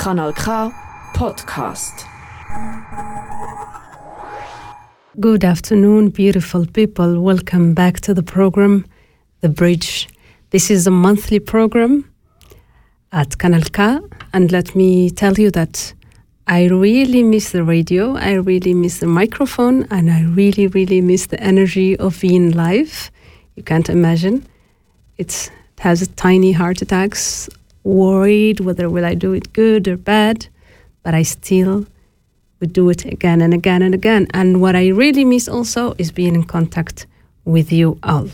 Kanal K Podcast. Good afternoon, beautiful people. Welcome back to the program, The Bridge. This is a monthly program at Kanal K, and let me tell you that I really miss the radio, I really miss the microphone, and I really, really miss the energy of being live. You can't imagine. It's, it has tiny heart attacks, worried whether will I do it good or bad, but I still would do it again and again and again. And what I really miss also is being in contact with you all.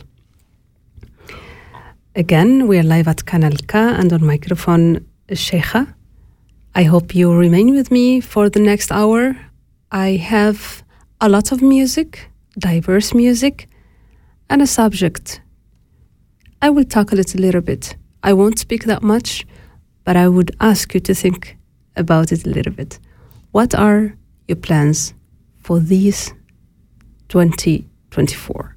Again, we are live at Kanal K and on microphone Cheija. I hope you remain with me for the next hour. I have a lot of music, diverse music, and a subject. I will talk a little, little bit. I won't speak that much, but I would ask you to think about it a little bit. What are your plans for these 2024?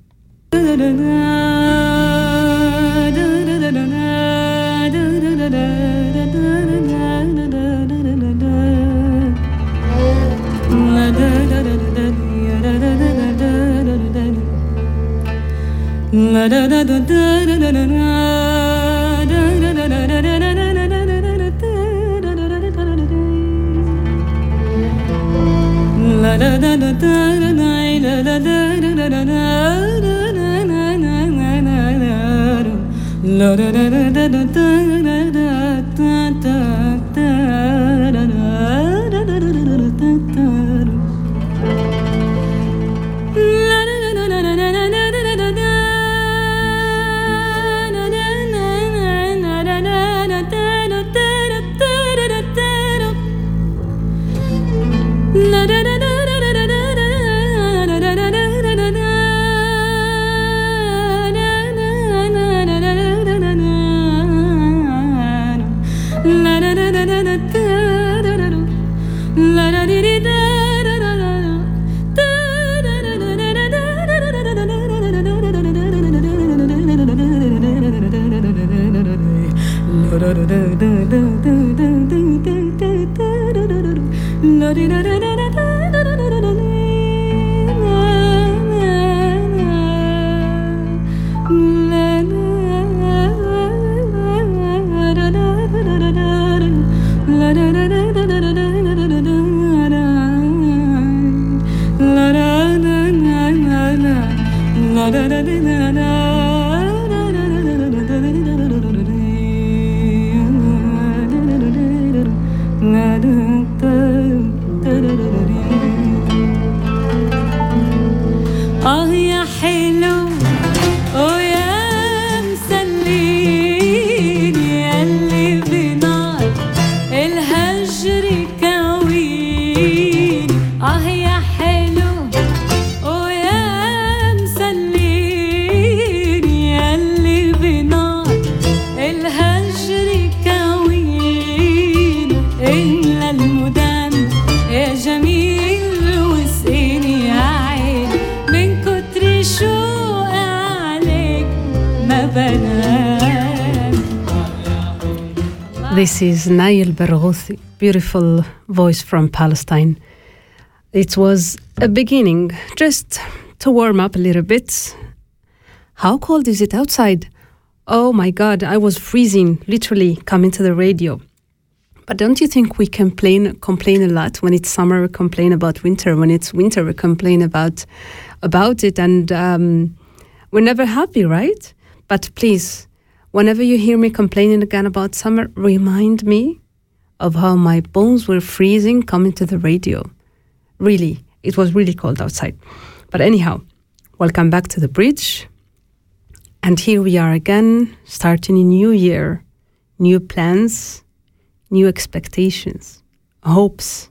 آه This is Nai Barghouti, beautiful voice from Palestine. It was a beginning, just to warm up a little bit. How cold is it outside? Oh my god, I was freezing, literally coming to the radio. But don't you think we complain complain a lot when it's summer? We complain about winter. When it's winter, we complain about about it, and um, we're never happy, right? But please, whenever you hear me complaining again about summer, remind me of how my bones were freezing coming to the radio. Really, it was really cold outside. But anyhow, welcome back to the bridge. And here we are again, starting a new year, new plans, new expectations, hopes,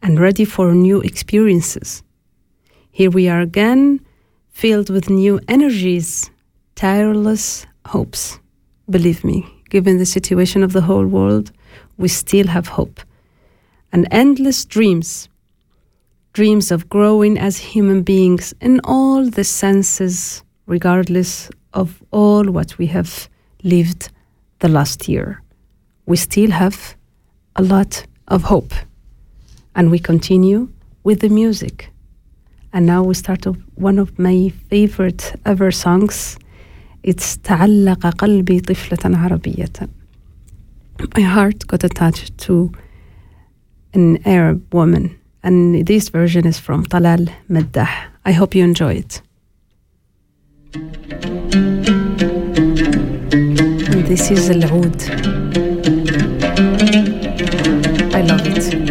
and ready for new experiences. Here we are again, filled with new energies, tireless hopes. Believe me, given the situation of the whole world, we still have hope. And endless dreams. Dreams of growing as human beings in all the senses, regardless of all what we have lived the last year. We still have a lot of hope. And we continue with the music. And now we start one of my favorite ever songs. استعلق قلبي طفلة عربية. My heart got attached to an Arab woman. And this version is from Talal Maddah I hope you enjoy it. And This is Al-Oud I love it.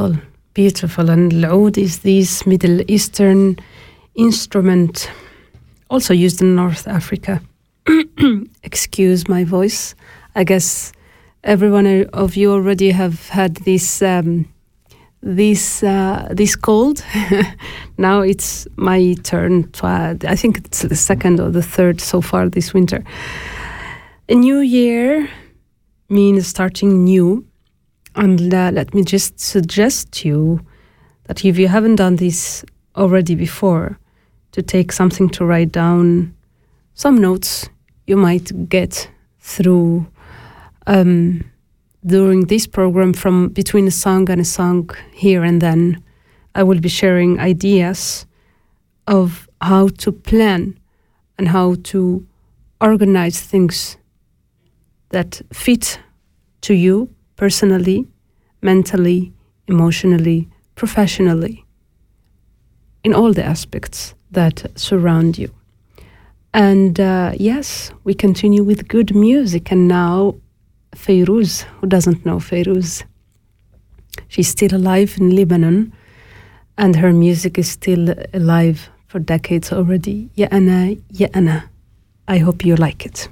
beautiful, beautiful. And laud is this Middle Eastern instrument, also used in North Africa. Excuse my voice. I guess everyone of you already have had this um, this uh, this cold. now it's my turn. To, uh, I think it's the second or the third so far this winter. A new year means starting new and uh, let me just suggest you that if you haven't done this already before, to take something to write down, some notes you might get through um, during this program from between a song and a song here and then. I will be sharing ideas of how to plan and how to organize things that fit to you personally, mentally, emotionally, professionally, in all the aspects that surround you. And uh, yes, we continue with good music. And now, Feiruz, who doesn't know Feiruz? She's still alive in Lebanon, and her music is still alive for decades already. Ya ana, ya ana. I hope you like it.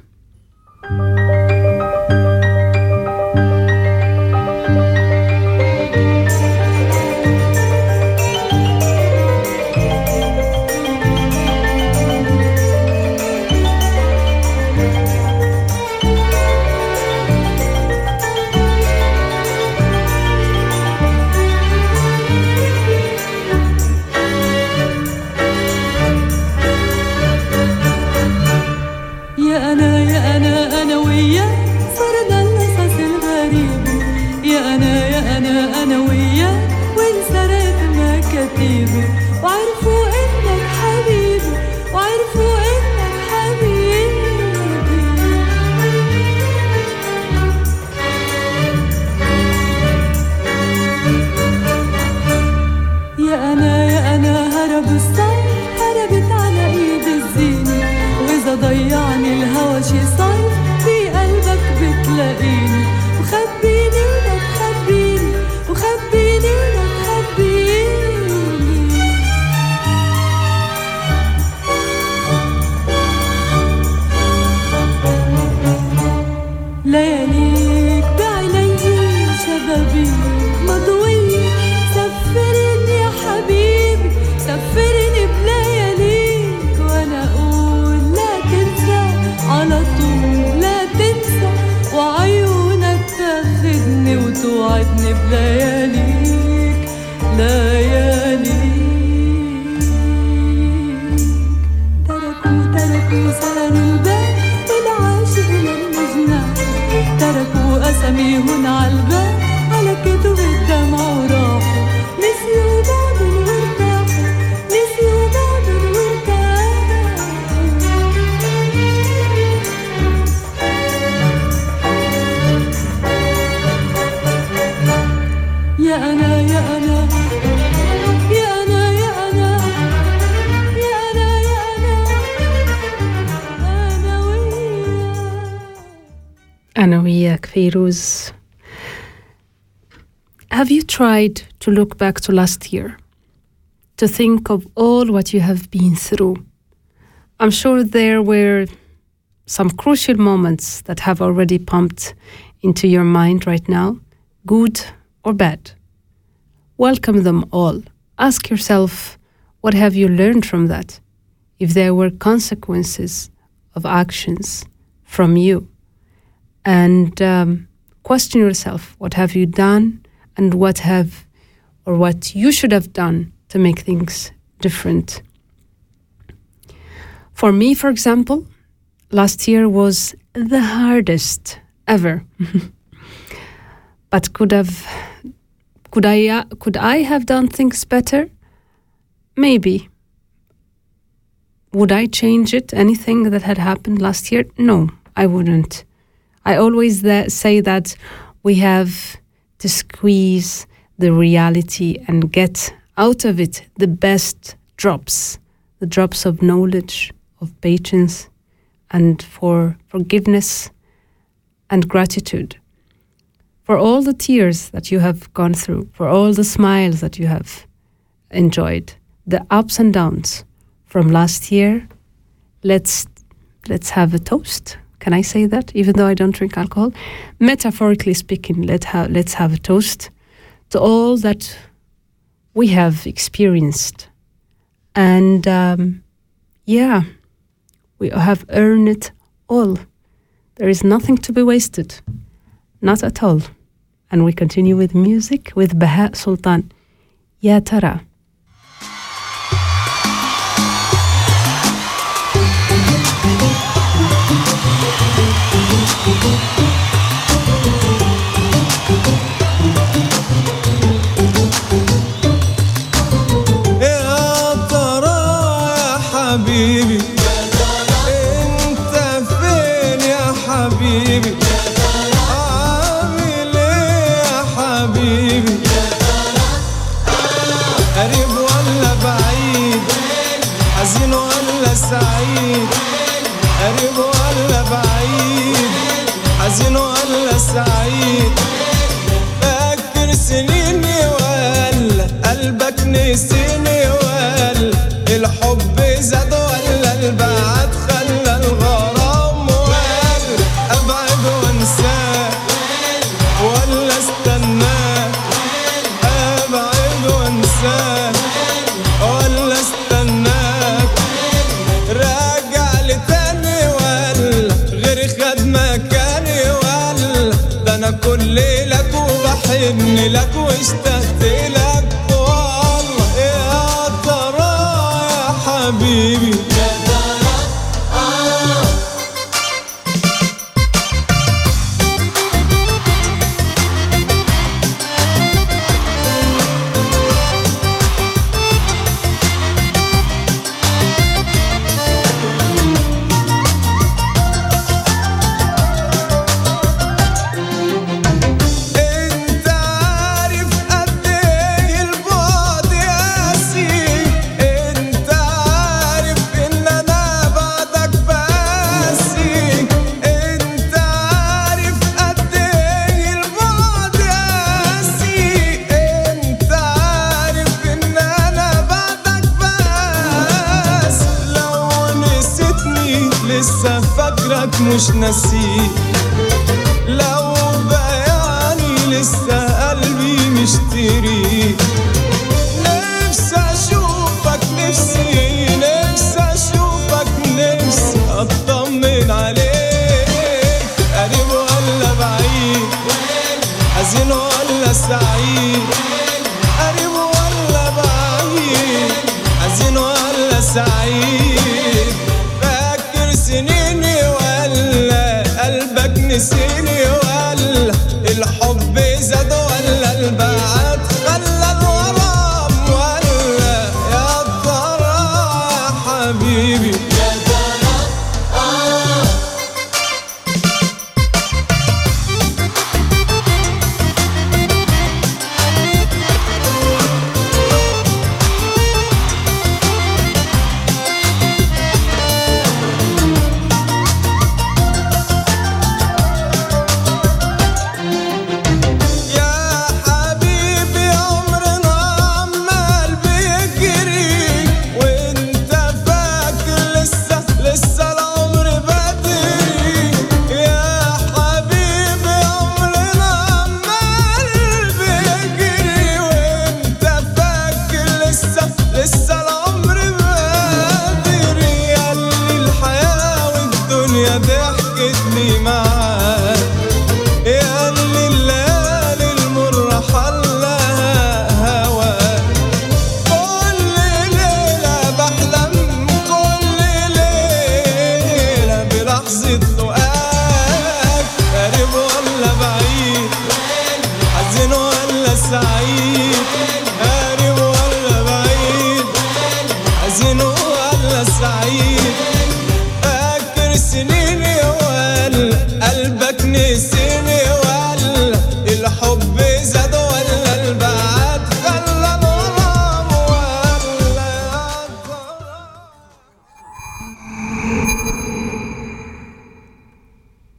Tried to look back to last year? To think of all what you have been through? I'm sure there were some crucial moments that have already pumped into your mind right now, good or bad. Welcome them all. Ask yourself, what have you learned from that? If there were consequences of actions from you and um, question yourself what have you done and what have or what you should have done to make things different. For me for example last year was the hardest ever. But could have could i uh, could i have done things better? Maybe. Would i change it anything that had happened last year? No i wouldn't. I always tha- say that we have to squeeze the reality and get out of it the best drops, the drops of knowledge, of patience, and for forgiveness and gratitude. For all the tears that you have gone through, for all the smiles that you have enjoyed, the ups and downs from last year, let's let's have a toast. Can I say that? Even though I don't drink alcohol, metaphorically speaking, let ha- let's have a toast to all that we have experienced, and um, yeah, we have earned it all. There is nothing to be wasted, not at all. And we continue with music with Baha Sultan. Ya Tara. Música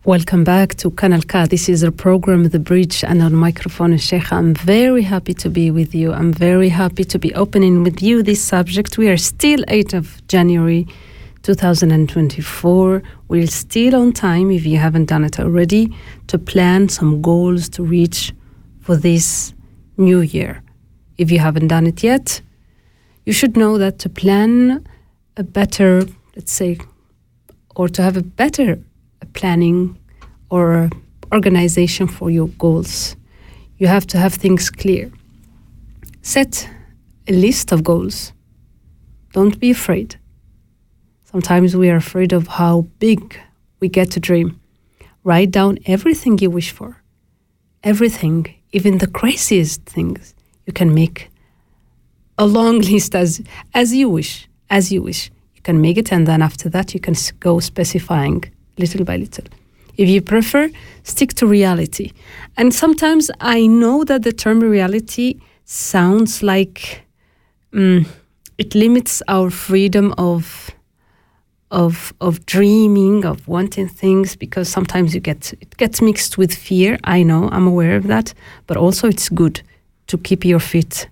Welcome back to Kanal K. This is the program The Bridge and on microphone Cheija. I'm very happy to be with you. I'm very happy to be opening with you this subject. We are still 8th of January 2024. We're still on time if you haven't done it already to plan some goals to reach for this new year. If you haven't done it yet, you should know that to plan a better, let's say, or to have a better planning or organization for your goals, you have to have things clear. Set a list of goals. Don't be afraid. Sometimes we are afraid of how big we get to dream. Write down everything you wish for. Everything, even the craziest things. You can make a long list as as you wish, as you wish. You can make it, and then after that, you can go specifying little by little. If you prefer, stick to reality. And sometimes I know that the term reality sounds like mm, it limits our freedom of of of dreaming of wanting things because sometimes you get it gets mixed with fear i know i'm aware of that but also it's good to keep your feet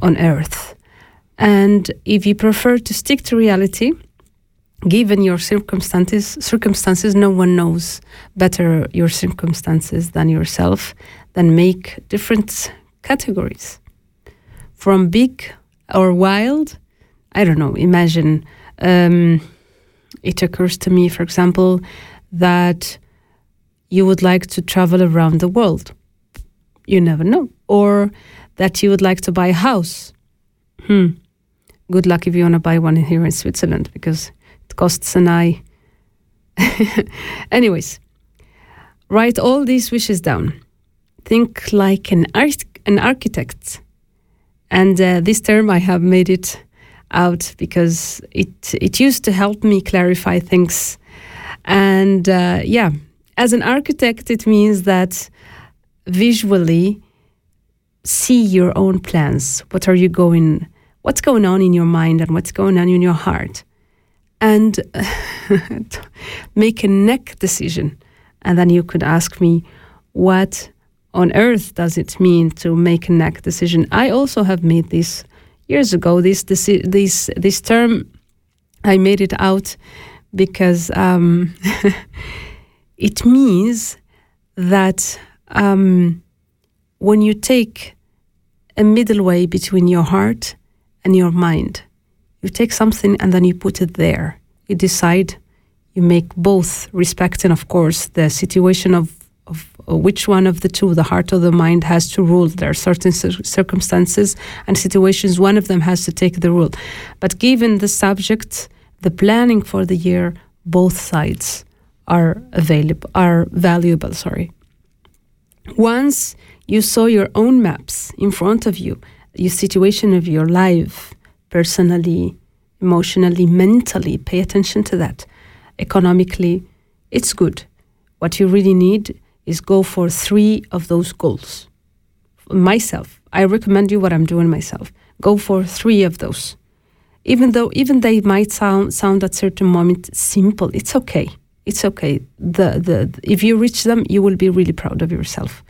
on earth and if you prefer to stick to reality given your circumstances circumstances no one knows better your circumstances than yourself then make different categories from big or wild i don't know imagine um, it occurs to me for example that you would like to travel around the world You never know. Or that you would like to buy a house. Hmm. Good luck if you want to buy one here in Switzerland because it costs an eye. Anyways, write all these wishes down. Think like an an architect. And uh, this term I have made it out because it it used to help me clarify things. And uh, yeah, as an architect, it means that visually see your own plans. What are you going? What's going on in your mind and what's going on in your heart, and make a neck decision. And then you could ask me, what on earth does it mean to make a neck decision? I also have made this years ago. This this this this term, I made it out because um, it means that um, when you take a middle way between your heart and your mind, you take something and then you put it there. You decide. You make both, respecting, of course, the situation of of which one of the two, the heart or the mind, has to rule. There are certain cir- circumstances and situations, one of them has to take the rule. But given the subject, the planning for the year, both sides are available, are valuable. Sorry. Once you saw your own maps in front of you, your situation of your life, personally, emotionally, mentally, pay attention to that. Economically, it's good. What you really need is go for three of those goals. Myself, I recommend you what I'm doing myself. Go for three of those. Even though even they might sound sound at certain moment simple, it's okay. It's okay. The the if you reach them, you will be really proud of yourself.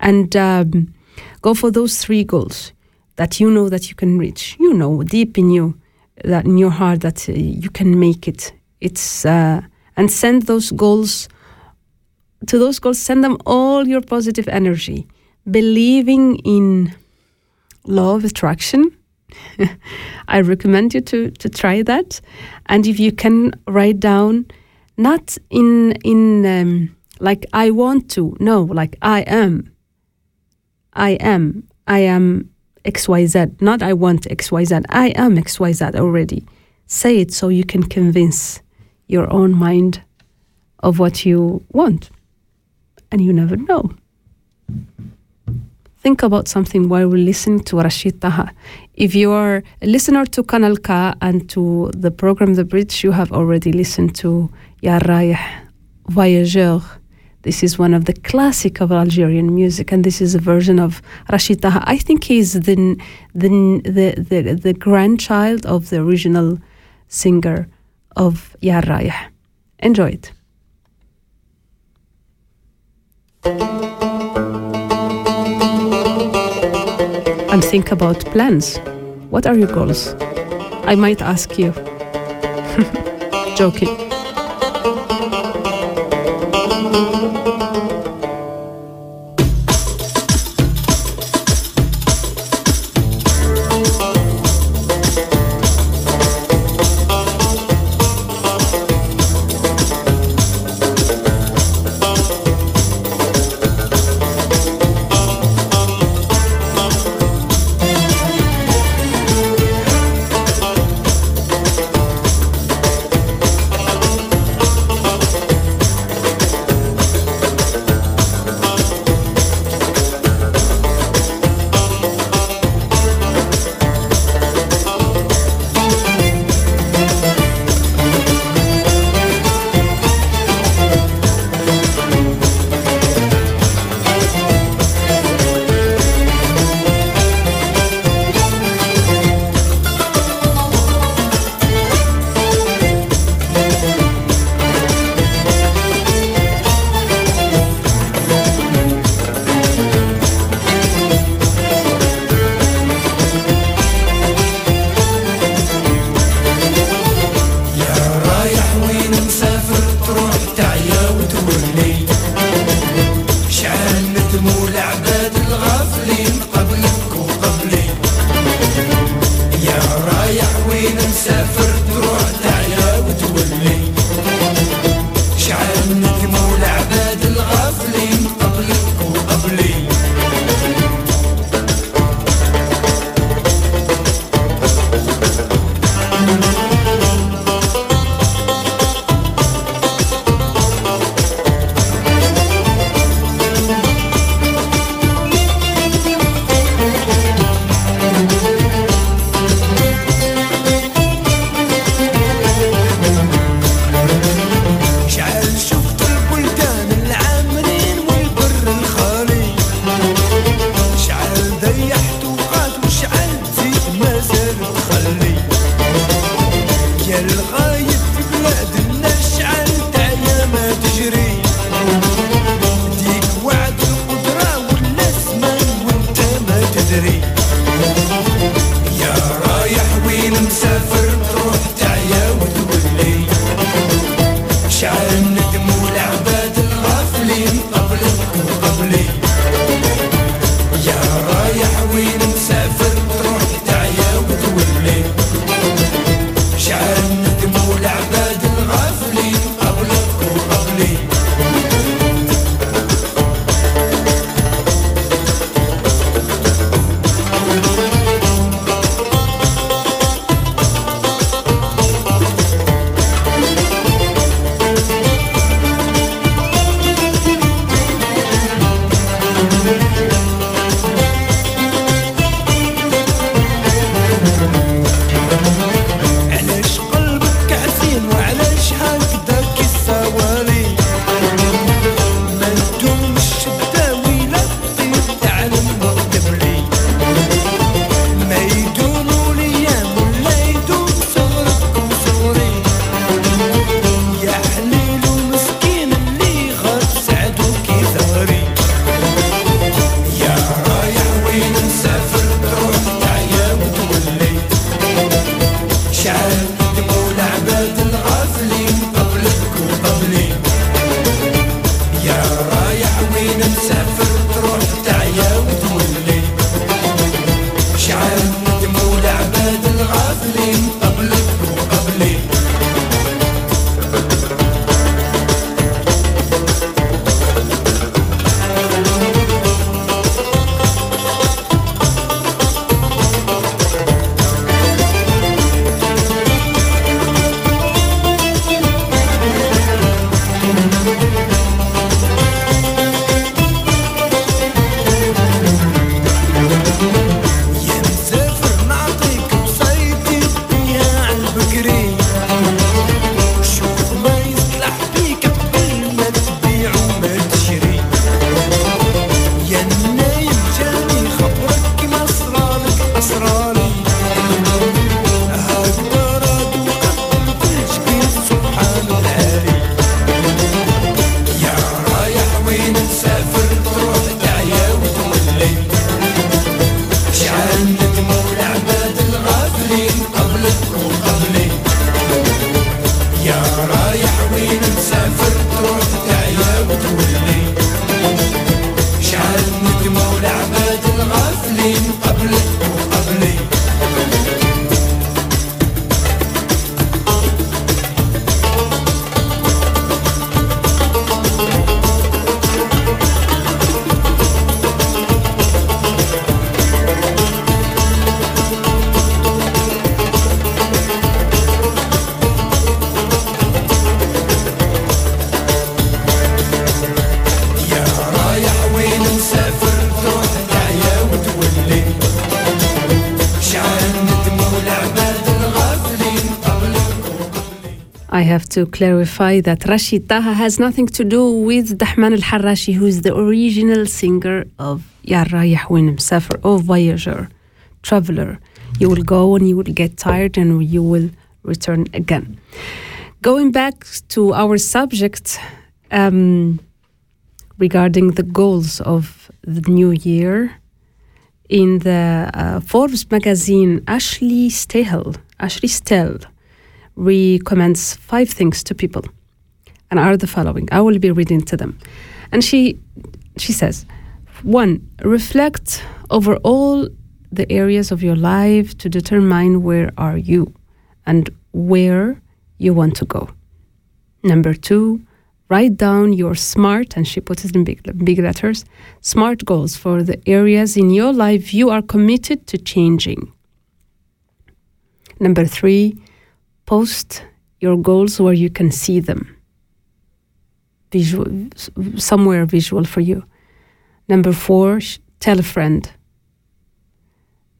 And um, go for those three goals that you know that you can reach. You know deep in you that in your heart that uh, you can make it. It's uh, and send those goals to those goals, send them all your positive energy, believing in law of attraction. I recommend you to to try that, and if you can write down, not in in um, like I want to, no, like I am. I am. I am X Y Z. Not I want XYZ. I am X Y Z already. Say it so you can convince your own mind of what you want and you never know. Think about something while we listen to Rachid Taha. If you are a listener to Kanal K and to the program The Bridge, you have already listened to Ya Rayah Voyageur. This is one of the classic of Algerian music, and this is a version of Rachid Taha. I think he's the, the, the, the, the grandchild of the original singer of Ya Rayah. Enjoy it. and think about plans. What are your goals? I might ask you. Joking. themselves يا to clarify that Rachid Taha has nothing to do with Dahmane El Harrachi, who is the original singer of Ya Rayah Win Musafir or Voyager, Traveler. You will go and you will get tired and you will return again. Going back to our subject um, regarding the goals of the new year, in the uh, Forbes magazine, Ashley Stahel, Ashley Stell, recommends five things to people and are the following. I will be reading to them. And she she says one reflect over all the areas of your life to determine where are you and where you want to go. Number two write down your smart and she puts it in big, big letters smart goals for the areas in your life you are committed to changing. Number three post your goals where you can see them. Visual somewhere visual for you. Number 4 tell a friend.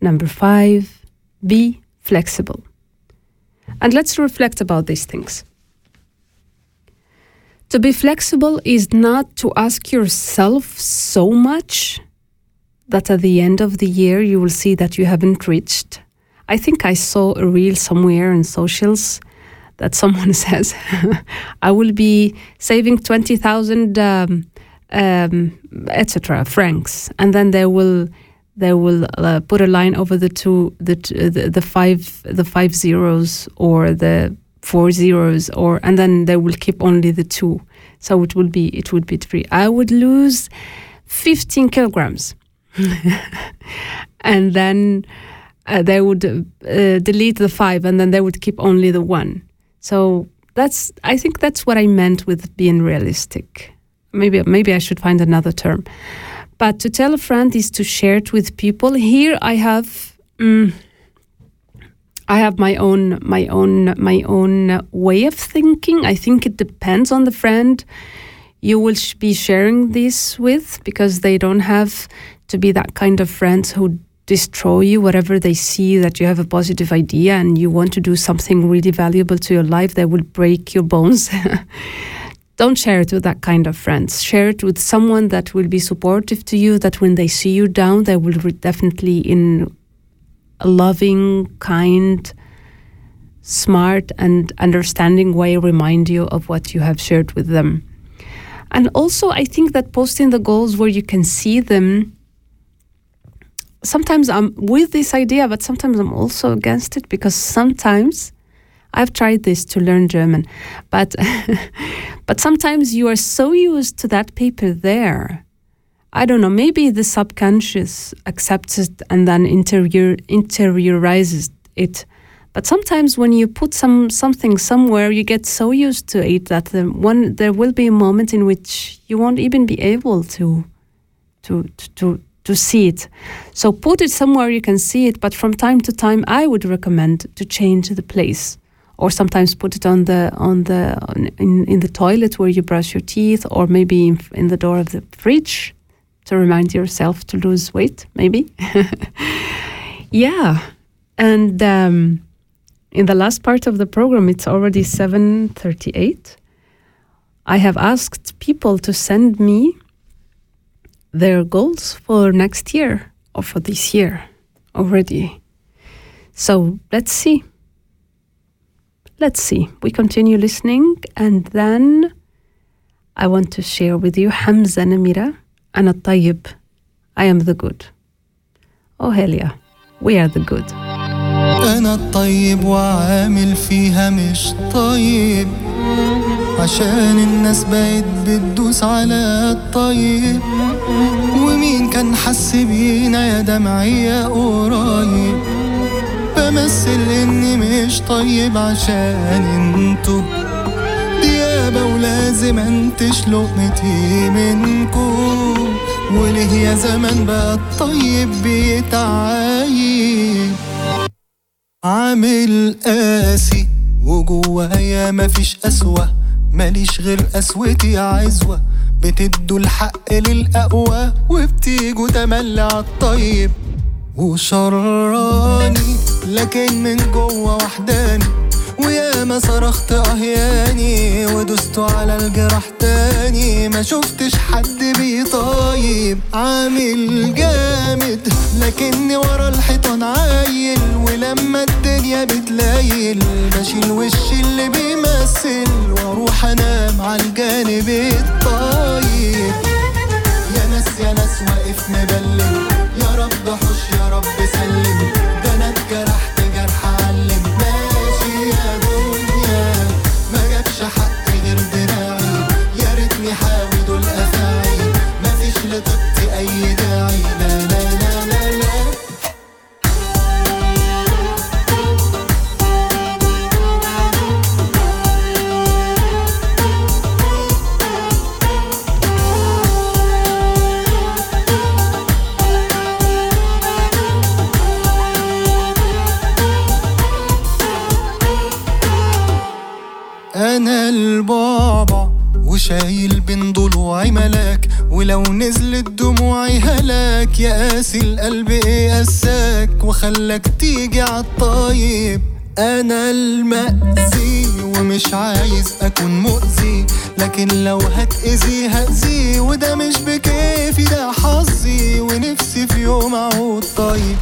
Number 5 be flexible. And let's reflect about these things. To be flexible is not to ask yourself so much that at the end of the year you will see that you haven't reached I think I saw a reel somewhere in socials that someone says, I will be saving 20,000, um, um, etc., francs. And then they will they will uh, put a line over the two the, the the five the five zeros or the four zeros or and then they will keep only the two so it will be it would be three i would lose 15 kilograms and then uh, they would uh, delete the five and then they would keep only the one. So that's i think that's what i meant with being realistic. Maybe maybe i should find another term. But to tell a friend is to share it with people. Here i have mm, i have my own my own my own way of thinking. I think it depends on the friend you will be sharing this with because they don't have to be that kind of friends who destroy you whatever they see that you have a positive idea and you want to do something really valuable to your life that will break your bones don't share it with that kind of friends. Share it with someone that will be supportive to you that when they see you down they will definitely in a loving kind smart and understanding way remind you of what you have shared with them. And also i think that posting the goals where you can see them sometimes i'm with this idea but sometimes i'm also against it because sometimes I've tried this to learn German, but but sometimes you are so used to that paper there. I don't know. Maybe the subconscious accepts it and then interior interiorizes it. But sometimes when you put some something somewhere, you get so used to it that the one there will be a moment in which you won't even be able to to to to see it. So put it somewhere you can see it. But from time to time, I would recommend to change the place or sometimes put it on the on the on, in in the toilet where you brush your teeth, or maybe in, in the door of the fridge to remind yourself to lose weight. Maybe, yeah. And um, in the last part of the program, it's already seven thirty-eight. I have asked people to send me their goals for next year or for this year already. So let's see let's see. We continue listening, and then I want to share with you Hamza Namira and الطيب. I am the good. Oh, Helia, we are the good. انا الطيب وعامل فيها مش طيب عشان الناس بقت بتدوس على الطيب. ومين كان حس بينا يا دمعية قريب؟ بمثل إني مش طيب عشان انتو ديابة ولازم انتش لقمتي منكو وليه يا زمان بقى الطيب بيتعايب عامل قاسي وجوايا مفيش قسوة. ماليش غير قسوتي عزوة. بتدوا الحق للأقوى وبتيجوا تملي عالطيب وشراني لكن من جوة وحداني. وياما صرخت اهياني ودست على الجرح تاني. ما شفتش حد بيطايب عامل جامد لكني ورا الحيطان عايل. ولما الدنيا بتلايل بشيل وش اللي بيمثل وأروح أنام على الجانب الطيب. يا ناس يا ناس واقف مبلم يا رب حش يا رب سلم. أنا البابا وشايل بين ضلوعي ملاك ولو نزلت دموعي هلاك. يا قاسي القلب إيه قساك وخلاك تيجي عالطيب أنا المأذي ومش عايز أكون مؤذي لكن لو هتأذي هأذي وده مش بكيفي ده حظي. ونفسي في يوم أعود طيب.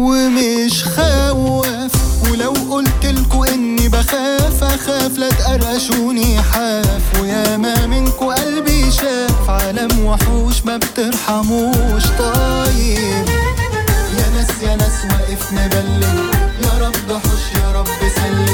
ومش خواف ولو قلت لكم إني بخاف أخاف لا تقرقشوني حاف. وياما منكو قلبي شاف. عالم وحوش ما بترحموش. طيب. يا ناس يا ناس واقف مبلم يا رب حش يا رب سلم.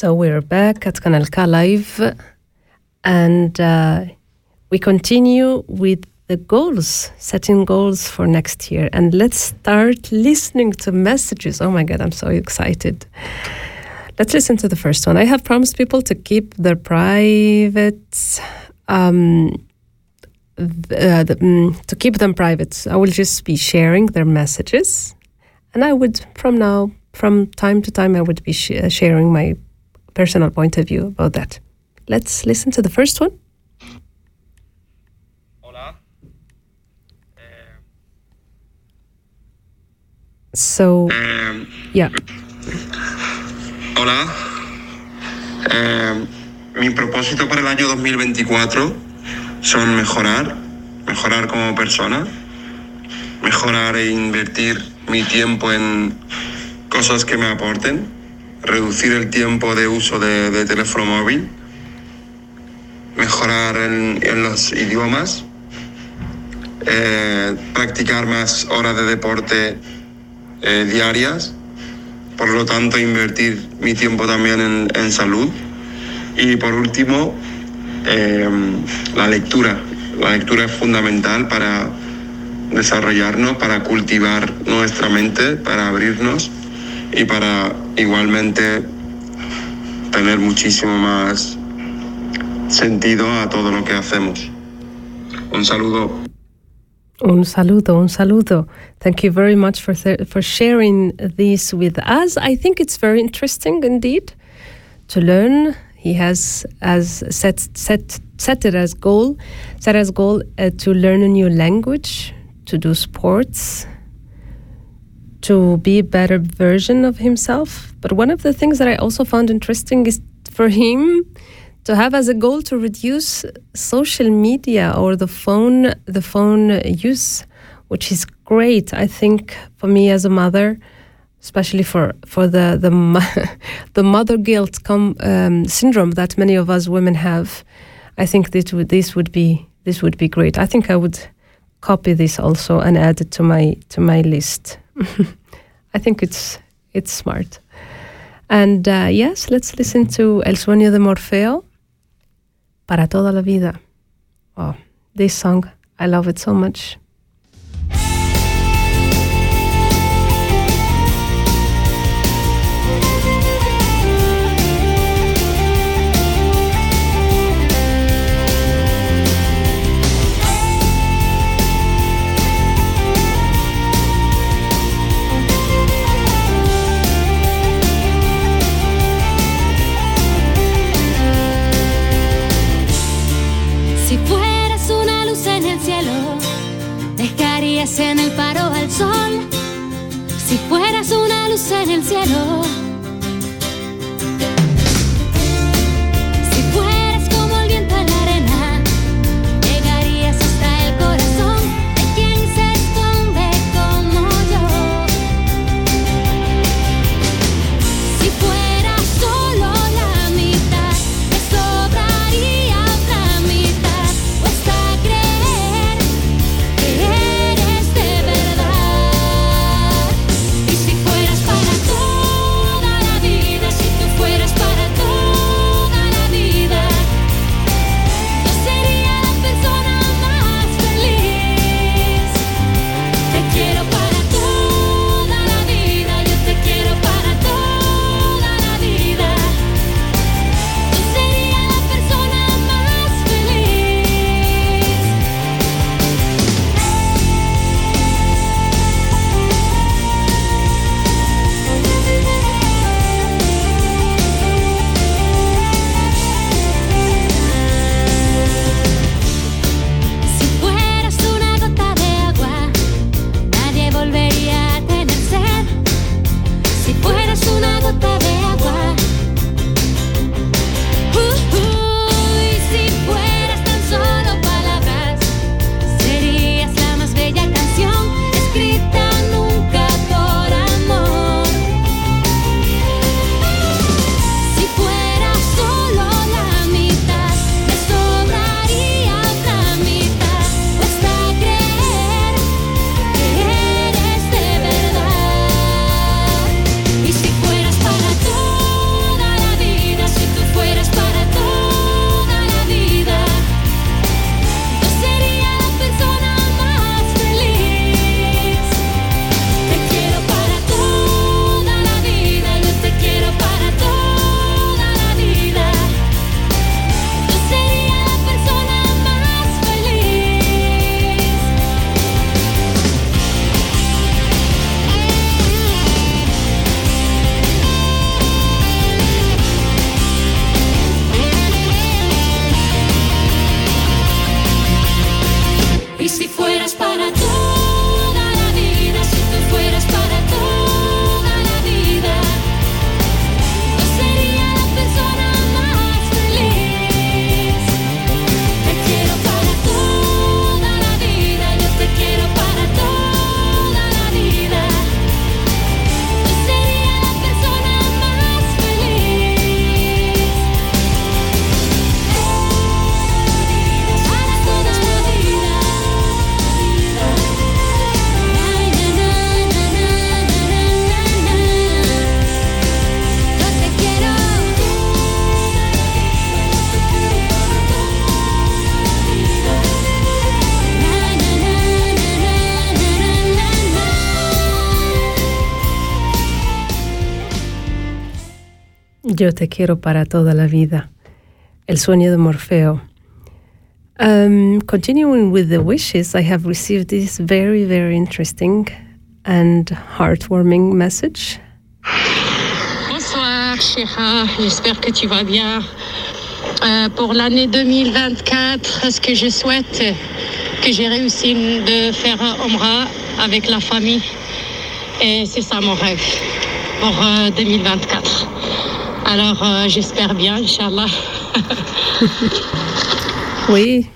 So we're back at Kanal K Live and uh, we continue with the goals, setting goals for next year. And let's start listening to messages. Oh my God, I'm so excited. Let's listen to the first one. I have promised people to keep their private, um, uh, the, mm, to keep them private. I will just be sharing their messages. And I would, from now, from time to time, I would be sh- sharing my personal point of view about that. Let's listen to the first one. Hola. So, Eh, yeah. hola. Eh, mi propósito para el año 2024 son mejorar, mejorar como persona, mejorar e invertir mi tiempo en cosas que me aporten, reducir el tiempo de uso de, teléfono móvil, mejorar en, los idiomas, eh, practicar más horas de deporte eh, diarias, por lo tanto invertir mi tiempo también en, salud y por último eh, la lectura. La lectura es fundamental para desarrollarnos, para cultivar nuestra mente, para abrirnos y para igualmente tener muchísimo más sentido a todo lo que hacemos. Un saludo. Un saludo, un saludo. Thank you very much for for sharing this with us. I think it's very interesting indeed to learn. He has as set set set it as goal set as goal uh, to learn a new language, to do sports, to be a better version of himself. But one of the things that I also found interesting is for him to have as a goal to reduce social media or the phone the phone use which is great i think for me as a mother especially for for the the the mother guilt com, um, syndrome that many of us women have. I think this would this would be this would be great. I think i would copy this also and add it to my to my list i think it's it's smart and uh, yes let's listen to el sueño de morfeo para toda la vida. Oh, this song, I love it so much. Yo te quiero para toda la vida. El sueño de Morfeo. Um, continuing with the wishes, I have received this very, very interesting and heartwarming message. Bonsoir Chéra, j'espère que tu vas bien. Euh, pour l'année 2024, ce que je souhaite, que j'ai réussi de faire un Omra avec la famille. Et c'est ça mon rêve pour euh, 2024. Alors euh, j'espère bien, Inch'Allah. We,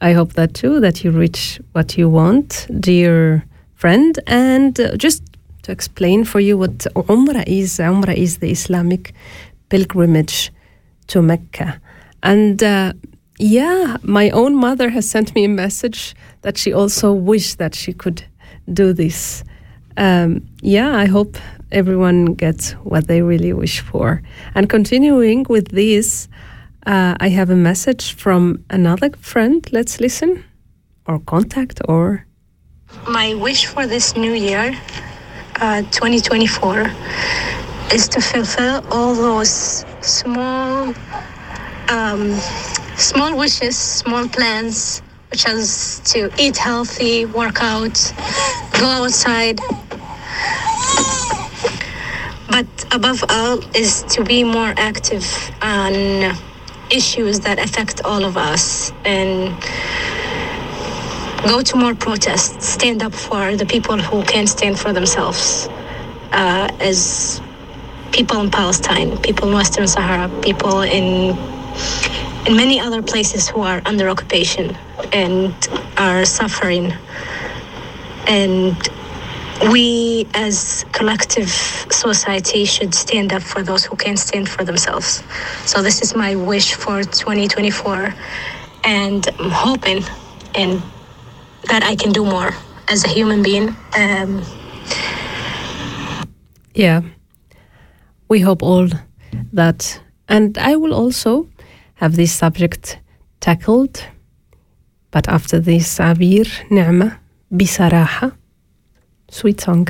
I hope that too, that you reach what you want, dear friend. And uh, just to explain for you what Umrah is, Umrah is the Islamic pilgrimage to Mecca. And uh, yeah, my own mother has sent me a message that she also wished that she could do this. Um, yeah, I hope everyone gets what they really wish for. And continuing with this, uh, I have a message from another friend. Let's listen, or contact, or My wish for this new year, uh, 2024, is to fulfill all those small, um, small wishes, small plans, which is to eat healthy, work out, go outside. But above all, is to be more active on issues that affect all of us and go to more protests, stand up for the people who can't stand for themselves, uh, as people in Palestine, people in Western Sahara, people in in many other places who are under occupation and are suffering. And we, as collective society, should stand up for those who can't stand for themselves. So this is my wish for 2024, and I'm hoping and that I can do more as a human being. Um, Yeah. We hope all that. And I will also have this subject tackled. But after this, Abir Ni'ma Bisaraha. Sweet song.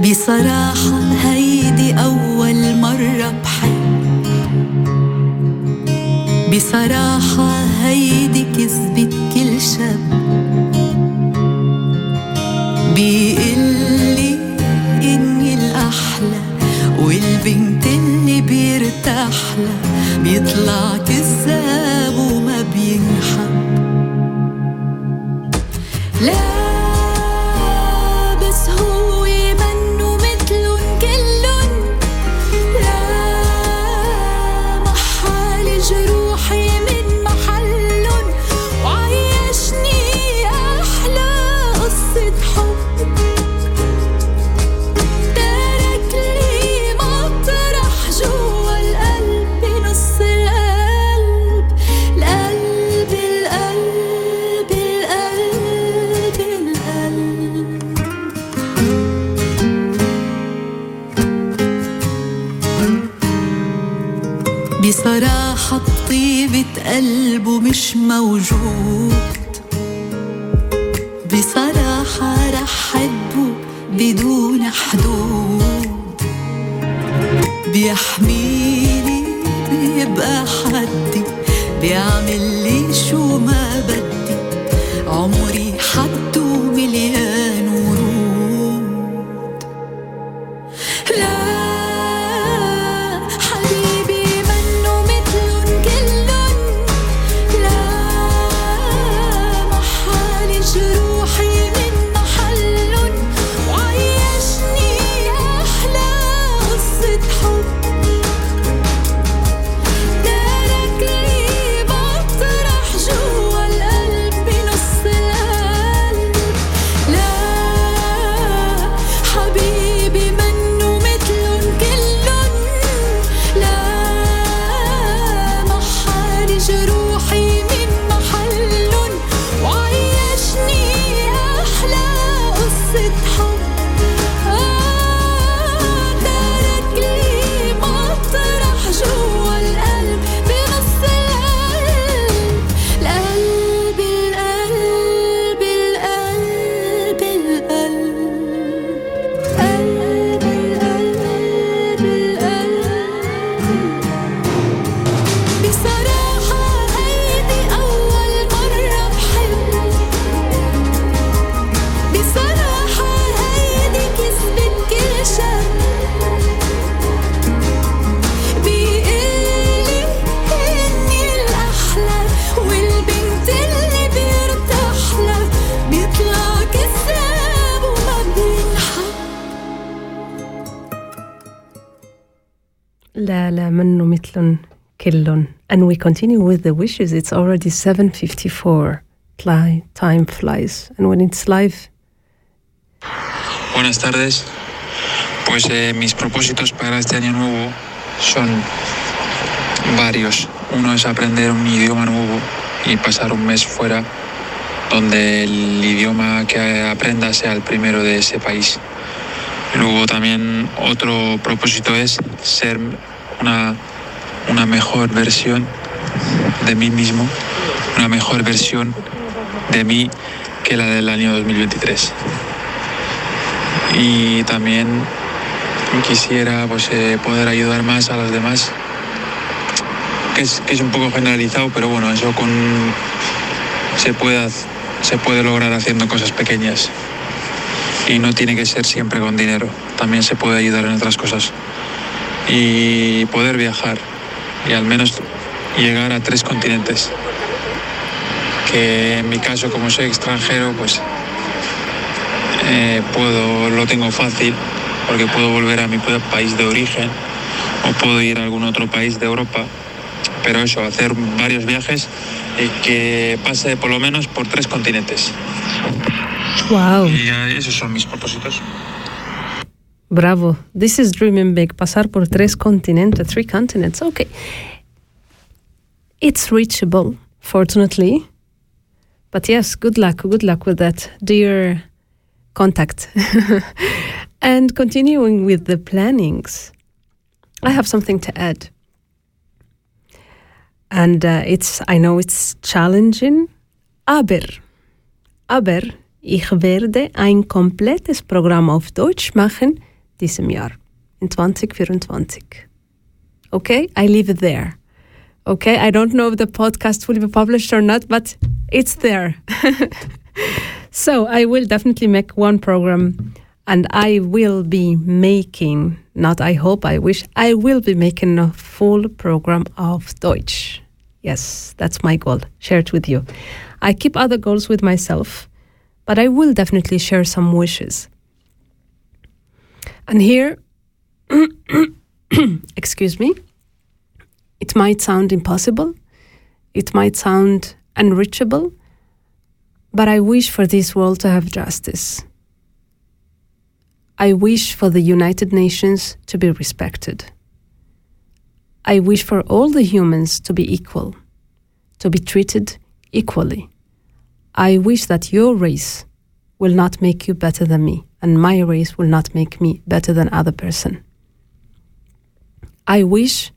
بصراحة هيدي أول مرة بحب بصراحة هيدي كذبة والبنت اللي بيرتاح لها بيطلع كذاب. مش كل and we continue with the wishes it's already 7.54 Fly, time flies and when it's live Buenas tardes. Pues eh, mis propósitos para este año nuevo son varios. Uno es aprender un idioma nuevo y pasar un mes fuera donde el idioma que aprenda sea el primero de ese país. Luego también otro propósito es ser una, una mejor versión de mí mismo, una mejor versión de mí que la del año 2023 y también quisiera pues, eh, poder ayudar más a los demás, que es, un poco generalizado, pero bueno, eso con, se, puede, se puede lograr haciendo cosas pequeñas. Y no tiene que ser siempre con dinero, también se puede ayudar en otras cosas. Y poder viajar y al menos llegar a tres continentes, que en mi caso como soy extranjero pues eh, puedo, lo tengo fácil porque puedo volver a mi pa- país de origen o puedo ir a algún otro país de Europa. Pero eso, hacer varios viajes y que pase por lo menos por tres continentes. wow Y eh, esos son mis propósitos. Bravo. This is dreaming big. Pasar por tres continentes, three continents. Okay. It's reachable, fortunately. But yes, good luck. Good luck with that, dear contact. and continuing with the plannings, I have something to add. And uh, it's, I know it's challenging, aber, aber ich werde ein komplettes Programm auf Deutsch machen diesem Jahr, in 2024. Okay, I leave it there. Okay, I don't know if the podcast will be published or not, but it's there. so I will definitely make one program and I will be making, not I hope, I wish, I will be making a full program of Deutsch. Yes, that's my goal. Share it with you. I keep other goals with myself, but I will definitely share some wishes. And here, excuse me, it might sound impossible, it might sound unreachable, but I wish for this world to have justice. I wish for the United Nations to be respected. I wish for all the humans to be equal, to be treated equally. I wish that your race will not make you better than me, and my race will not make me better than other person. I wish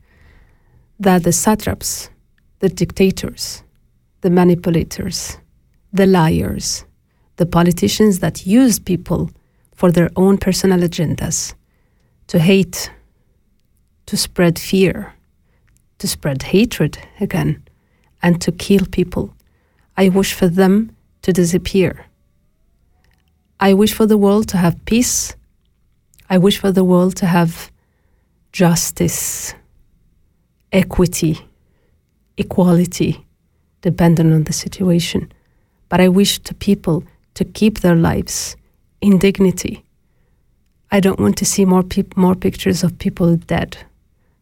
that the satraps, the dictators, the manipulators, the liars, the politicians that use people for their own personal agendas to hate, to spread fear, to spread hatred again, and to kill people. I wish for them to disappear. I wish for the world to have peace. I wish for the world to have justice, equity, equality, depending on the situation. But I wish to people to keep their lives in dignity. I don't want to see more peop- more pictures of people dead,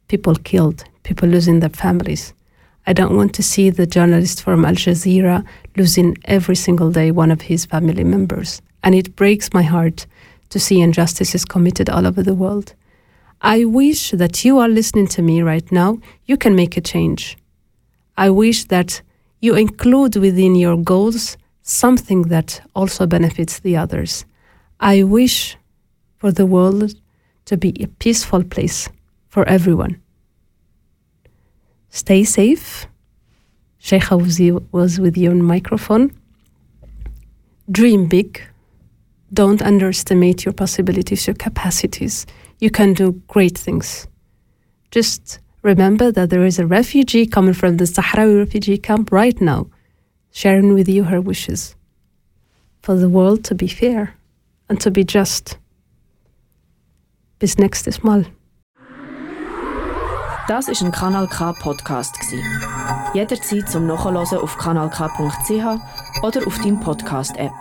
people killed, people losing their families. I don't want to see the journalist from Al Jazeera losing every single day one of his family members. And it breaks my heart to see injustices committed all over the world. I wish that you are listening to me right now, you can make a change. I wish that you include within your goals something that also benefits the others. I wish for the world to be a peaceful place for everyone. Stay safe. Cheija was, you, was with you on microphone. Dream big. Don't underestimate your possibilities, your capacities. You can do great things. Just remember that there is a refugee coming from the Sahrawi refugee camp right now, sharing with you her wishes for the world to be fair and to be just. Bis nächstes Mal. Das ist ein Kanal K Podcast gsi. Jederzeit zum Nachhören auf kanalk.ch oder auf deinem Podcast App.